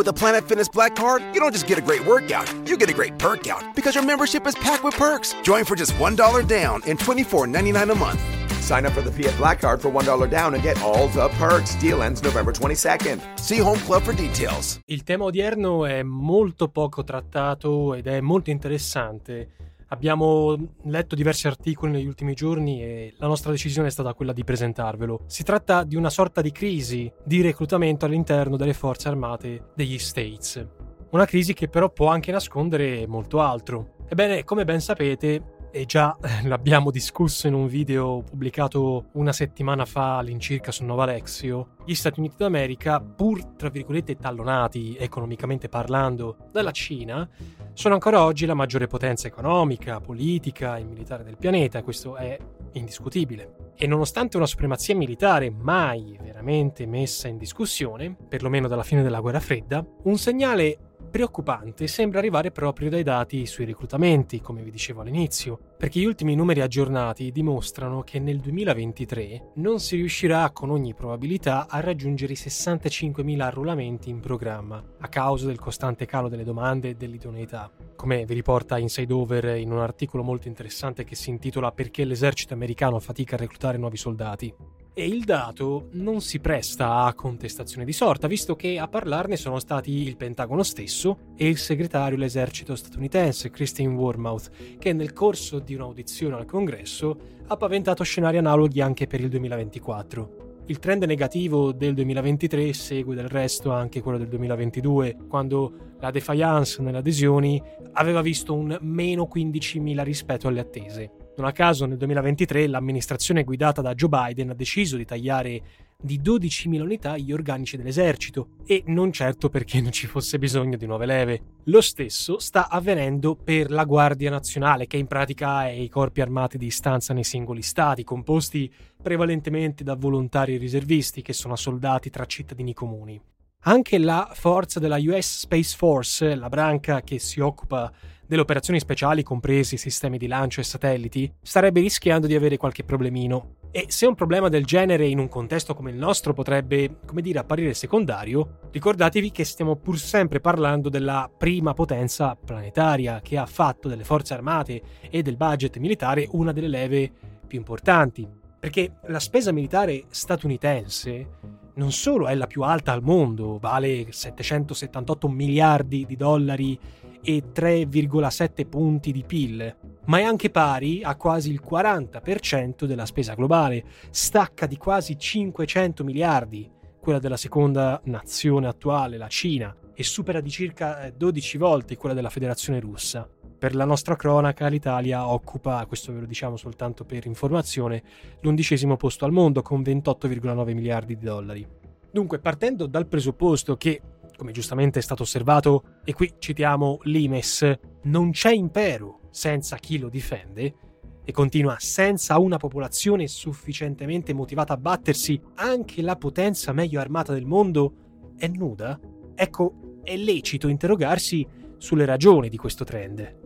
With a Planet Fitness Black Card, you don't just get a great workout, you get a great perk out because your membership is packed with perks. Join for just $1 down and $24.99 a month. Sign up for the Fiat Black Card for $1 down and get all the perks. Deal ends November 22nd. See Home Club for details. Il tema odierno è molto poco trattato ed è molto interessante. Abbiamo letto diversi articoli negli ultimi giorni e la nostra decisione è stata quella di presentarvelo. Si tratta di una sorta di crisi di reclutamento all'interno delle forze armate degli States. Una crisi che però può anche nascondere molto altro. Ebbene, come ben sapete, e già l'abbiamo discusso in un video pubblicato una settimana fa all'incirca su Nova Alexio, gli Stati Uniti d'America, pur tra virgolette tallonati economicamente parlando dalla Cina, sono ancora oggi la maggiore potenza economica, politica e militare del pianeta, questo è indiscutibile. E nonostante una supremazia militare mai veramente messa in discussione, perlomeno dalla fine della guerra fredda, un segnale preoccupante sembra arrivare proprio dai dati sui reclutamenti, come vi dicevo all'inizio, perché gli ultimi numeri aggiornati dimostrano che nel 2023 non si riuscirà con ogni probabilità a raggiungere i 65.000 arruolamenti in programma, a causa del costante calo delle domande e dell'idoneità, come vi riporta Inside Over in un articolo molto interessante che si intitola Perché l'esercito americano fatica a reclutare nuovi soldati e il dato non si presta a contestazione di sorta, visto che a parlarne sono stati il Pentagono stesso e il segretario dell'esercito statunitense, Christine Wormouth, che nel corso di un'audizione al Congresso ha paventato scenari analoghi anche per il 2024. Il trend negativo del 2023 segue del resto anche quello del 2022, quando la defiance nelle adesioni aveva visto un meno 15.000 rispetto alle attese. Non a caso nel 2023 l'amministrazione guidata da Joe Biden ha deciso di tagliare di 12.000 unità gli organici dell'esercito e non certo perché non ci fosse bisogno di nuove leve. Lo stesso sta avvenendo per la Guardia Nazionale, che in pratica è i corpi armati di istanza nei singoli stati, composti prevalentemente da volontari riservisti che sono soldati tra cittadini comuni. Anche la forza della US Space Force, la branca che si occupa delle operazioni speciali, compresi sistemi di lancio e satelliti, starebbe rischiando di avere qualche problemino. E se un problema del genere in un contesto come il nostro potrebbe, come dire, apparire secondario, ricordatevi che stiamo pur sempre parlando della prima potenza planetaria che ha fatto delle forze armate e del budget militare una delle leve più importanti. Perché la spesa militare statunitense non solo è la più alta al mondo, vale 778 miliardi di dollari e 3,7 punti di PIL, ma è anche pari a quasi il 40% della spesa globale, stacca di quasi 500 miliardi, quella della seconda nazione attuale, la Cina, e supera di circa 12 volte quella della Federazione russa. Per la nostra cronaca l'Italia occupa, questo ve lo diciamo soltanto per informazione, l'undicesimo posto al mondo con 28,9 miliardi di dollari. Dunque, partendo dal presupposto che, come giustamente è stato osservato, e qui citiamo l'Imes, non c'è impero senza chi lo difende, e continua senza una popolazione sufficientemente motivata a battersi, anche la potenza meglio armata del mondo è nuda? Ecco, è lecito interrogarsi sulle ragioni di questo trend.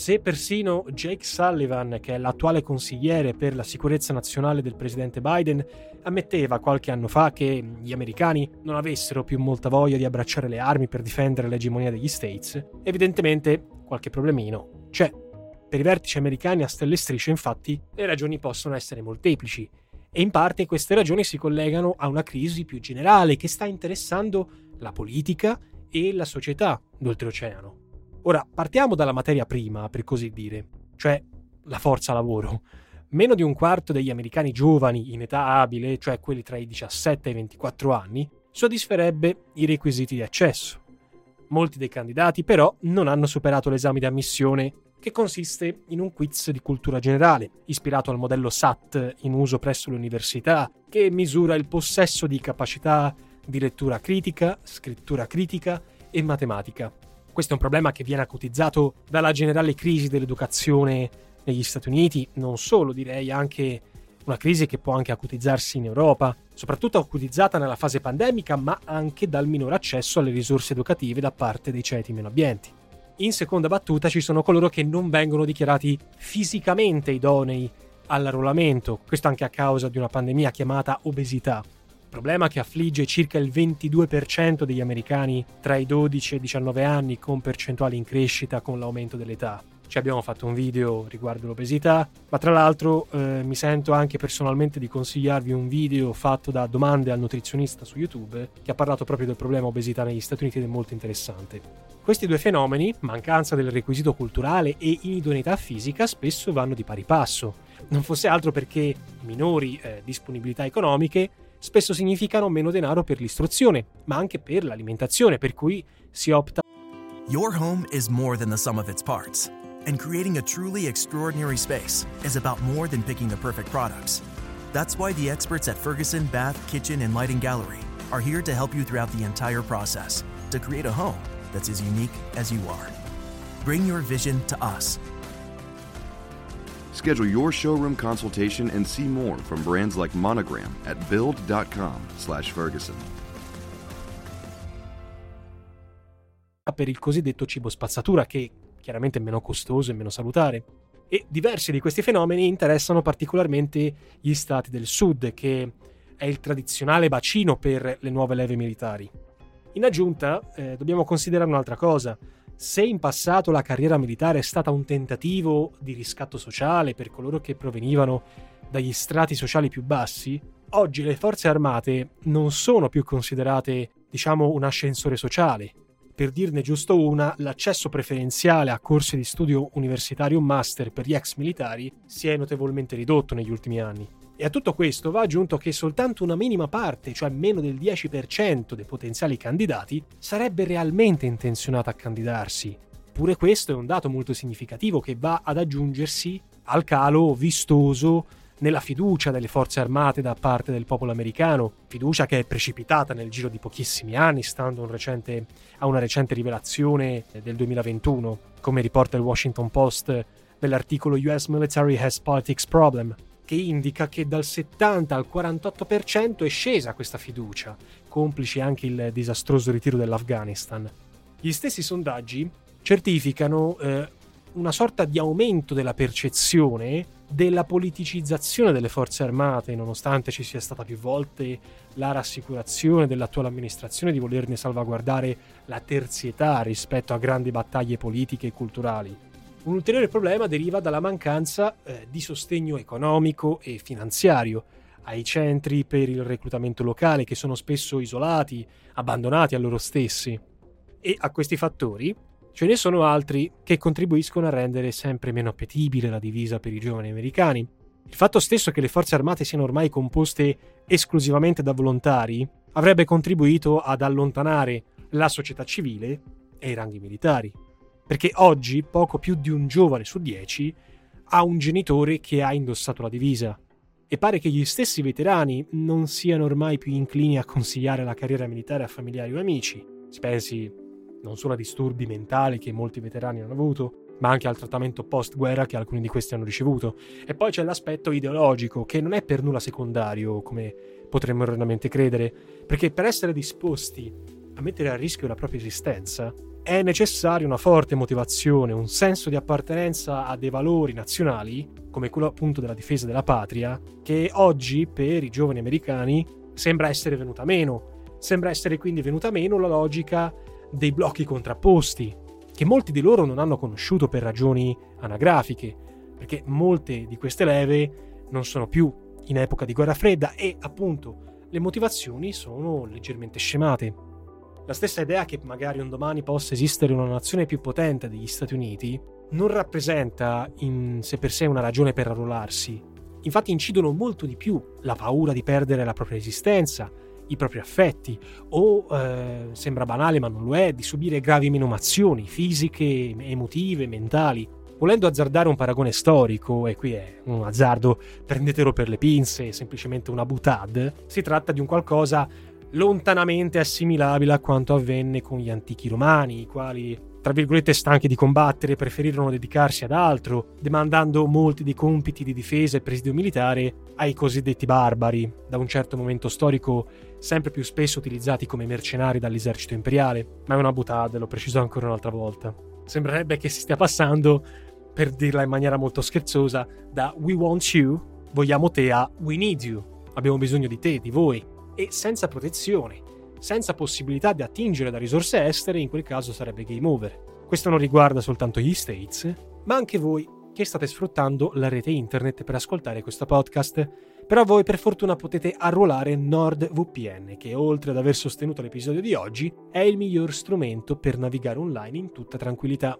Se persino Jake Sullivan, che è l'attuale consigliere per la sicurezza nazionale del presidente Biden, ammetteva qualche anno fa che gli americani non avessero più molta voglia di abbracciare le armi per difendere l'egemonia degli States, evidentemente qualche problemino c'è. Per i vertici americani a stelle e strisce, infatti, le ragioni possono essere molteplici e in parte queste ragioni si collegano a una crisi più generale che sta interessando la politica e la società d'oltreoceano. Ora, partiamo dalla materia prima, per così dire, cioè la forza lavoro. Meno di un quarto degli americani giovani in età abile, cioè quelli tra i 17 e i 24 anni, soddisferebbe i requisiti di accesso. Molti dei candidati però non hanno superato l'esame di ammissione, che consiste in un quiz di cultura generale, ispirato al modello SAT in uso presso le università, che misura il possesso di capacità di lettura critica, scrittura critica e matematica. Questo è un problema che viene acutizzato dalla generale crisi dell'educazione negli Stati Uniti, non solo direi anche una crisi che può anche acutizzarsi in Europa, soprattutto acutizzata nella fase pandemica, ma anche dal minore accesso alle risorse educative da parte dei ceti meno abbienti. In seconda battuta ci sono coloro che non vengono dichiarati fisicamente idonei all'arruolamento, questo anche a causa di una pandemia chiamata obesità, problema che affligge circa il 22% degli americani tra i 12 e i 19 anni con percentuali in crescita con l'aumento dell'età. Ci abbiamo fatto un video riguardo l'obesità, ma tra l'altro eh, mi sento anche personalmente di consigliarvi un video fatto da Domande al nutrizionista su YouTube che ha parlato proprio del problema obesità negli Stati Uniti ed è molto interessante. Questi due fenomeni, mancanza del requisito culturale e inidoneità fisica, spesso vanno di pari passo. Non fosse altro perché minori eh, disponibilità economiche spesso significano meno denaro per l'istruzione, ma anche per l'alimentazione, per cui si opta. Your home is more than the sum of its parts, and creating a truly extraordinary space is about more than picking the perfect products. That's why the experts at Ferguson Bath, Kitchen, and Lighting Gallery are here to help you throughout the entire process to create a home that's as unique as you are. Bring your vision to us Schedule your showroom consultation and see more from brands like Monogram at build.com/ferguson. Per il cosiddetto cibo spazzatura, che chiaramente è meno costoso e meno salutare. E diversi di questi fenomeni interessano particolarmente gli stati del sud, che è il tradizionale bacino per le nuove leve militari. In aggiunta, eh, dobbiamo considerare un'altra cosa se in passato la carriera militare è stata un tentativo di riscatto sociale per coloro che provenivano dagli strati sociali più bassi, oggi le forze armate non sono più considerate, diciamo, un ascensore sociale. Per dirne giusto una, l'accesso preferenziale a corsi di studio universitario master per gli ex militari si è notevolmente ridotto negli ultimi anni. E a tutto questo va aggiunto che soltanto una minima parte, cioè meno del 10% dei potenziali candidati, sarebbe realmente intenzionata a candidarsi. Pure questo è un dato molto significativo che va ad aggiungersi al calo vistoso nella fiducia delle forze armate da parte del popolo americano, fiducia che è precipitata nel giro di pochissimi anni, stando un recente, a una recente rivelazione del 2021, come riporta il Washington Post nell'articolo US Military Has Politics Problem, che indica che dal 70 al 48% è scesa questa fiducia, complice anche il disastroso ritiro dell'Afghanistan. Gli stessi sondaggi certificano eh, una sorta di aumento della percezione della politicizzazione delle forze armate, nonostante ci sia stata più volte la rassicurazione dell'attuale amministrazione di volerne salvaguardare la terzietà rispetto a grandi battaglie politiche e culturali. Un ulteriore problema deriva dalla mancanza eh, di sostegno economico e finanziario ai centri per il reclutamento locale che sono spesso isolati, abbandonati a loro stessi. E a questi fattori ce ne sono altri che contribuiscono a rendere sempre meno appetibile la divisa per i giovani americani. Il fatto stesso che le forze armate siano ormai composte esclusivamente da volontari avrebbe contribuito ad allontanare la società civile e i ranghi militari perché oggi poco più di un giovane su dieci ha un genitore che ha indossato la divisa. E pare che gli stessi veterani non siano ormai più inclini a consigliare la carriera militare a familiari o amici. Si pensi non solo a disturbi mentali che molti veterani hanno avuto, ma anche al trattamento post-guerra che alcuni di questi hanno ricevuto. E poi c'è l'aspetto ideologico, che non è per nulla secondario, come potremmo erroneamente credere, perché per essere disposti a mettere a rischio la propria esistenza, è necessaria una forte motivazione, un senso di appartenenza a dei valori nazionali, come quello appunto della difesa della patria, che oggi per i giovani americani sembra essere venuta meno. Sembra essere quindi venuta meno la logica dei blocchi contrapposti, che molti di loro non hanno conosciuto per ragioni anagrafiche, perché molte di queste leve non sono più in epoca di guerra fredda e appunto le motivazioni sono leggermente scemate. La stessa idea che magari un domani possa esistere una nazione più potente degli Stati Uniti non rappresenta in sé per sé una ragione per arruolarsi. Infatti incidono molto di più la paura di perdere la propria esistenza, i propri affetti o, eh, sembra banale ma non lo è, di subire gravi menomazioni fisiche, emotive, mentali. Volendo azzardare un paragone storico, e qui è un azzardo, prendetelo per le pinze, semplicemente una butad, si tratta di un qualcosa lontanamente assimilabile a quanto avvenne con gli antichi romani, i quali, tra virgolette, stanchi di combattere, preferirono dedicarsi ad altro, demandando molti dei compiti di difesa e presidio militare ai cosiddetti barbari, da un certo momento storico sempre più spesso utilizzati come mercenari dall'esercito imperiale. Ma è una butade, lo preciso ancora un'altra volta. Sembrerebbe che si stia passando, per dirla in maniera molto scherzosa, da We want you, vogliamo te, a We need you, abbiamo bisogno di te, di voi e senza protezione, senza possibilità di attingere da risorse estere, in quel caso sarebbe game over. Questo non riguarda soltanto gli States, ma anche voi che state sfruttando la rete internet per ascoltare questo podcast. Però voi per fortuna potete arruolare NordVPN, che oltre ad aver sostenuto l'episodio di oggi, è il miglior strumento per navigare online in tutta tranquillità.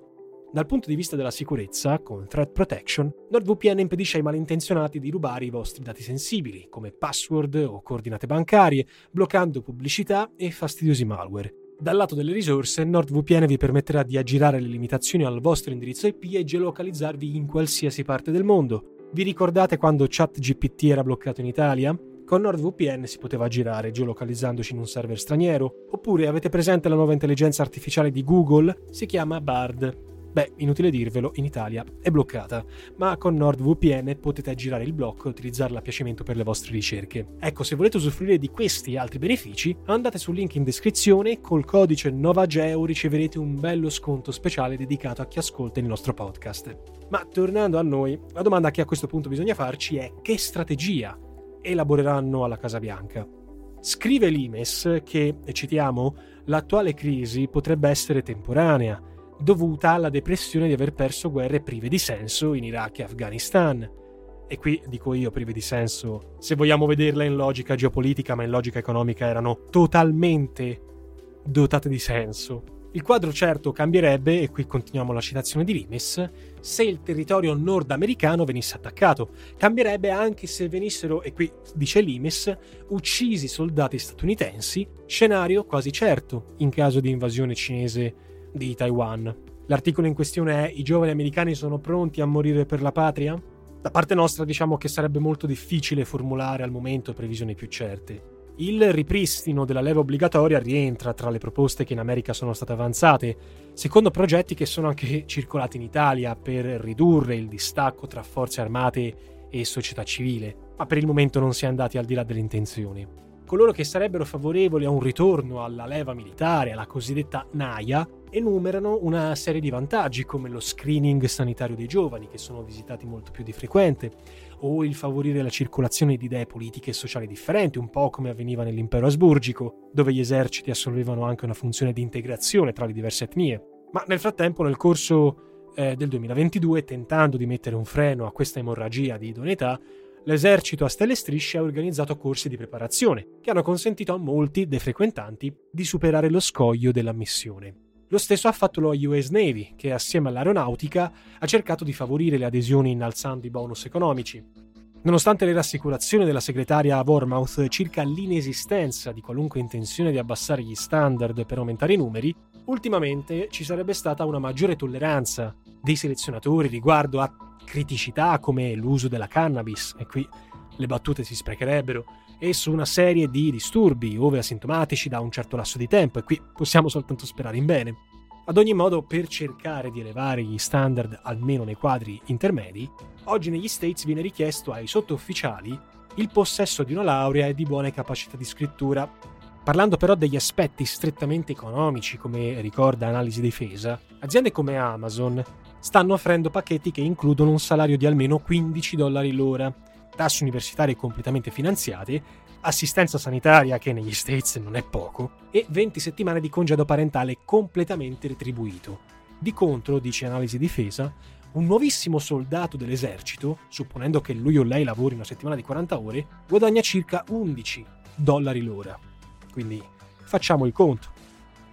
Dal punto di vista della sicurezza, con Threat Protection, NordVPN impedisce ai malintenzionati di rubare i vostri dati sensibili, come password o coordinate bancarie, bloccando pubblicità e fastidiosi malware. Dal lato delle risorse, NordVPN vi permetterà di aggirare le limitazioni al vostro indirizzo IP e geolocalizzarvi in qualsiasi parte del mondo. Vi ricordate quando ChatGPT era bloccato in Italia? Con NordVPN si poteva girare geolocalizzandoci in un server straniero. Oppure avete presente la nuova intelligenza artificiale di Google? Si chiama Bard. Beh, inutile dirvelo, in Italia è bloccata, ma con NordVPN potete aggirare il blocco e utilizzarla a piacimento per le vostre ricerche. Ecco, se volete usufruire di questi e altri benefici, andate sul link in descrizione, col codice NOVAGEO riceverete un bello sconto speciale dedicato a chi ascolta il nostro podcast. Ma tornando a noi, la domanda che a questo punto bisogna farci è che strategia elaboreranno alla Casa Bianca? Scrive l'Imes che, e citiamo, l'attuale crisi potrebbe essere temporanea, dovuta alla depressione di aver perso guerre prive di senso in Iraq e Afghanistan. E qui dico io prive di senso, se vogliamo vederla in logica geopolitica ma in logica economica erano totalmente dotate di senso. Il quadro certo cambierebbe, e qui continuiamo la citazione di Limes, se il territorio nordamericano venisse attaccato. Cambierebbe anche se venissero, e qui dice Limes, uccisi soldati statunitensi, scenario quasi certo in caso di invasione cinese di Taiwan. L'articolo in questione è I giovani americani sono pronti a morire per la patria? Da parte nostra diciamo che sarebbe molto difficile formulare al momento previsioni più certe. Il ripristino della leva obbligatoria rientra tra le proposte che in America sono state avanzate, secondo progetti che sono anche circolati in Italia per ridurre il distacco tra forze armate e società civile, ma per il momento non si è andati al di là delle intenzioni coloro che sarebbero favorevoli a un ritorno alla leva militare, alla cosiddetta NAIA, enumerano una serie di vantaggi come lo screening sanitario dei giovani, che sono visitati molto più di frequente, o il favorire la circolazione di idee politiche e sociali differenti, un po' come avveniva nell'impero asburgico, dove gli eserciti assolvevano anche una funzione di integrazione tra le diverse etnie. Ma nel frattempo, nel corso eh, del 2022, tentando di mettere un freno a questa emorragia di idoneità, l'esercito a stelle strisce ha organizzato corsi di preparazione, che hanno consentito a molti dei frequentanti di superare lo scoglio della missione. Lo stesso ha fatto lo US Navy, che assieme all'aeronautica ha cercato di favorire le adesioni innalzando i bonus economici. Nonostante le rassicurazioni della segretaria a circa l'inesistenza di qualunque intenzione di abbassare gli standard per aumentare i numeri, ultimamente ci sarebbe stata una maggiore tolleranza dei selezionatori riguardo a criticità come l'uso della cannabis, e qui le battute si sprecherebbero, e su una serie di disturbi, ove asintomatici da un certo lasso di tempo, e qui possiamo soltanto sperare in bene. Ad ogni modo, per cercare di elevare gli standard almeno nei quadri intermedi, oggi negli States viene richiesto ai sottufficiali il possesso di una laurea e di buone capacità di scrittura. Parlando però degli aspetti strettamente economici, come ricorda Analisi Difesa, aziende come Amazon stanno offrendo pacchetti che includono un salario di almeno 15 dollari l'ora, tasse universitarie completamente finanziate, assistenza sanitaria che negli States non è poco, e 20 settimane di congedo parentale completamente retribuito. Di contro, dice Analisi Difesa, un nuovissimo soldato dell'esercito, supponendo che lui o lei lavori una settimana di 40 ore, guadagna circa 11 dollari l'ora. Quindi facciamo il conto.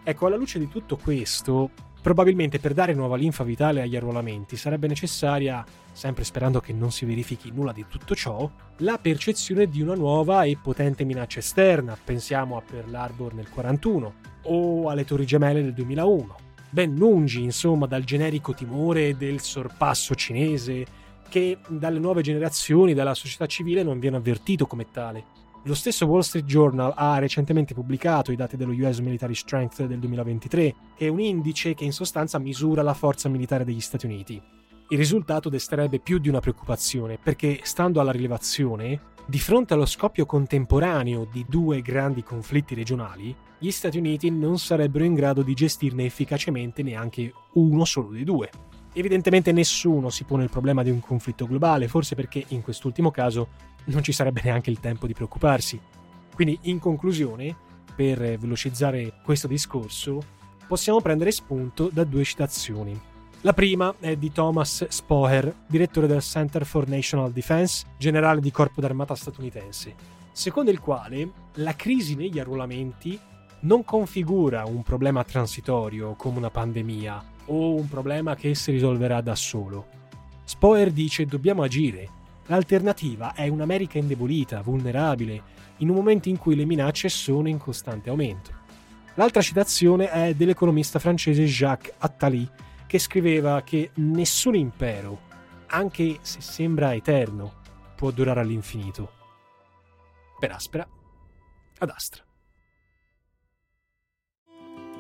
Ecco, alla luce di tutto questo, Probabilmente per dare nuova linfa vitale agli arruolamenti sarebbe necessaria, sempre sperando che non si verifichi nulla di tutto ciò, la percezione di una nuova e potente minaccia esterna, pensiamo a Pearl Harbor nel 1941 o alle Torri Gemelle del 2001, ben lungi insomma dal generico timore del sorpasso cinese che dalle nuove generazioni, dalla società civile non viene avvertito come tale. Lo stesso Wall Street Journal ha recentemente pubblicato i dati dello US Military Strength del 2023, che è un indice che in sostanza misura la forza militare degli Stati Uniti. Il risultato desterebbe più di una preoccupazione, perché stando alla rilevazione, di fronte allo scoppio contemporaneo di due grandi conflitti regionali, gli Stati Uniti non sarebbero in grado di gestirne efficacemente neanche uno solo dei due. Evidentemente nessuno si pone il problema di un conflitto globale, forse perché in quest'ultimo caso non ci sarebbe neanche il tempo di preoccuparsi. Quindi, in conclusione, per velocizzare questo discorso, possiamo prendere spunto da due citazioni. La prima è di Thomas Spoher, direttore del Center for National Defense, generale di corpo d'armata statunitense, secondo il quale la crisi negli arruolamenti non configura un problema transitorio come una pandemia o un problema che si risolverà da solo. Spoer dice dobbiamo agire. L'alternativa è un'America indebolita, vulnerabile, in un momento in cui le minacce sono in costante aumento. L'altra citazione è dell'economista francese Jacques Attali, che scriveva che nessun impero, anche se sembra eterno, può durare all'infinito. Per aspera, ad astra.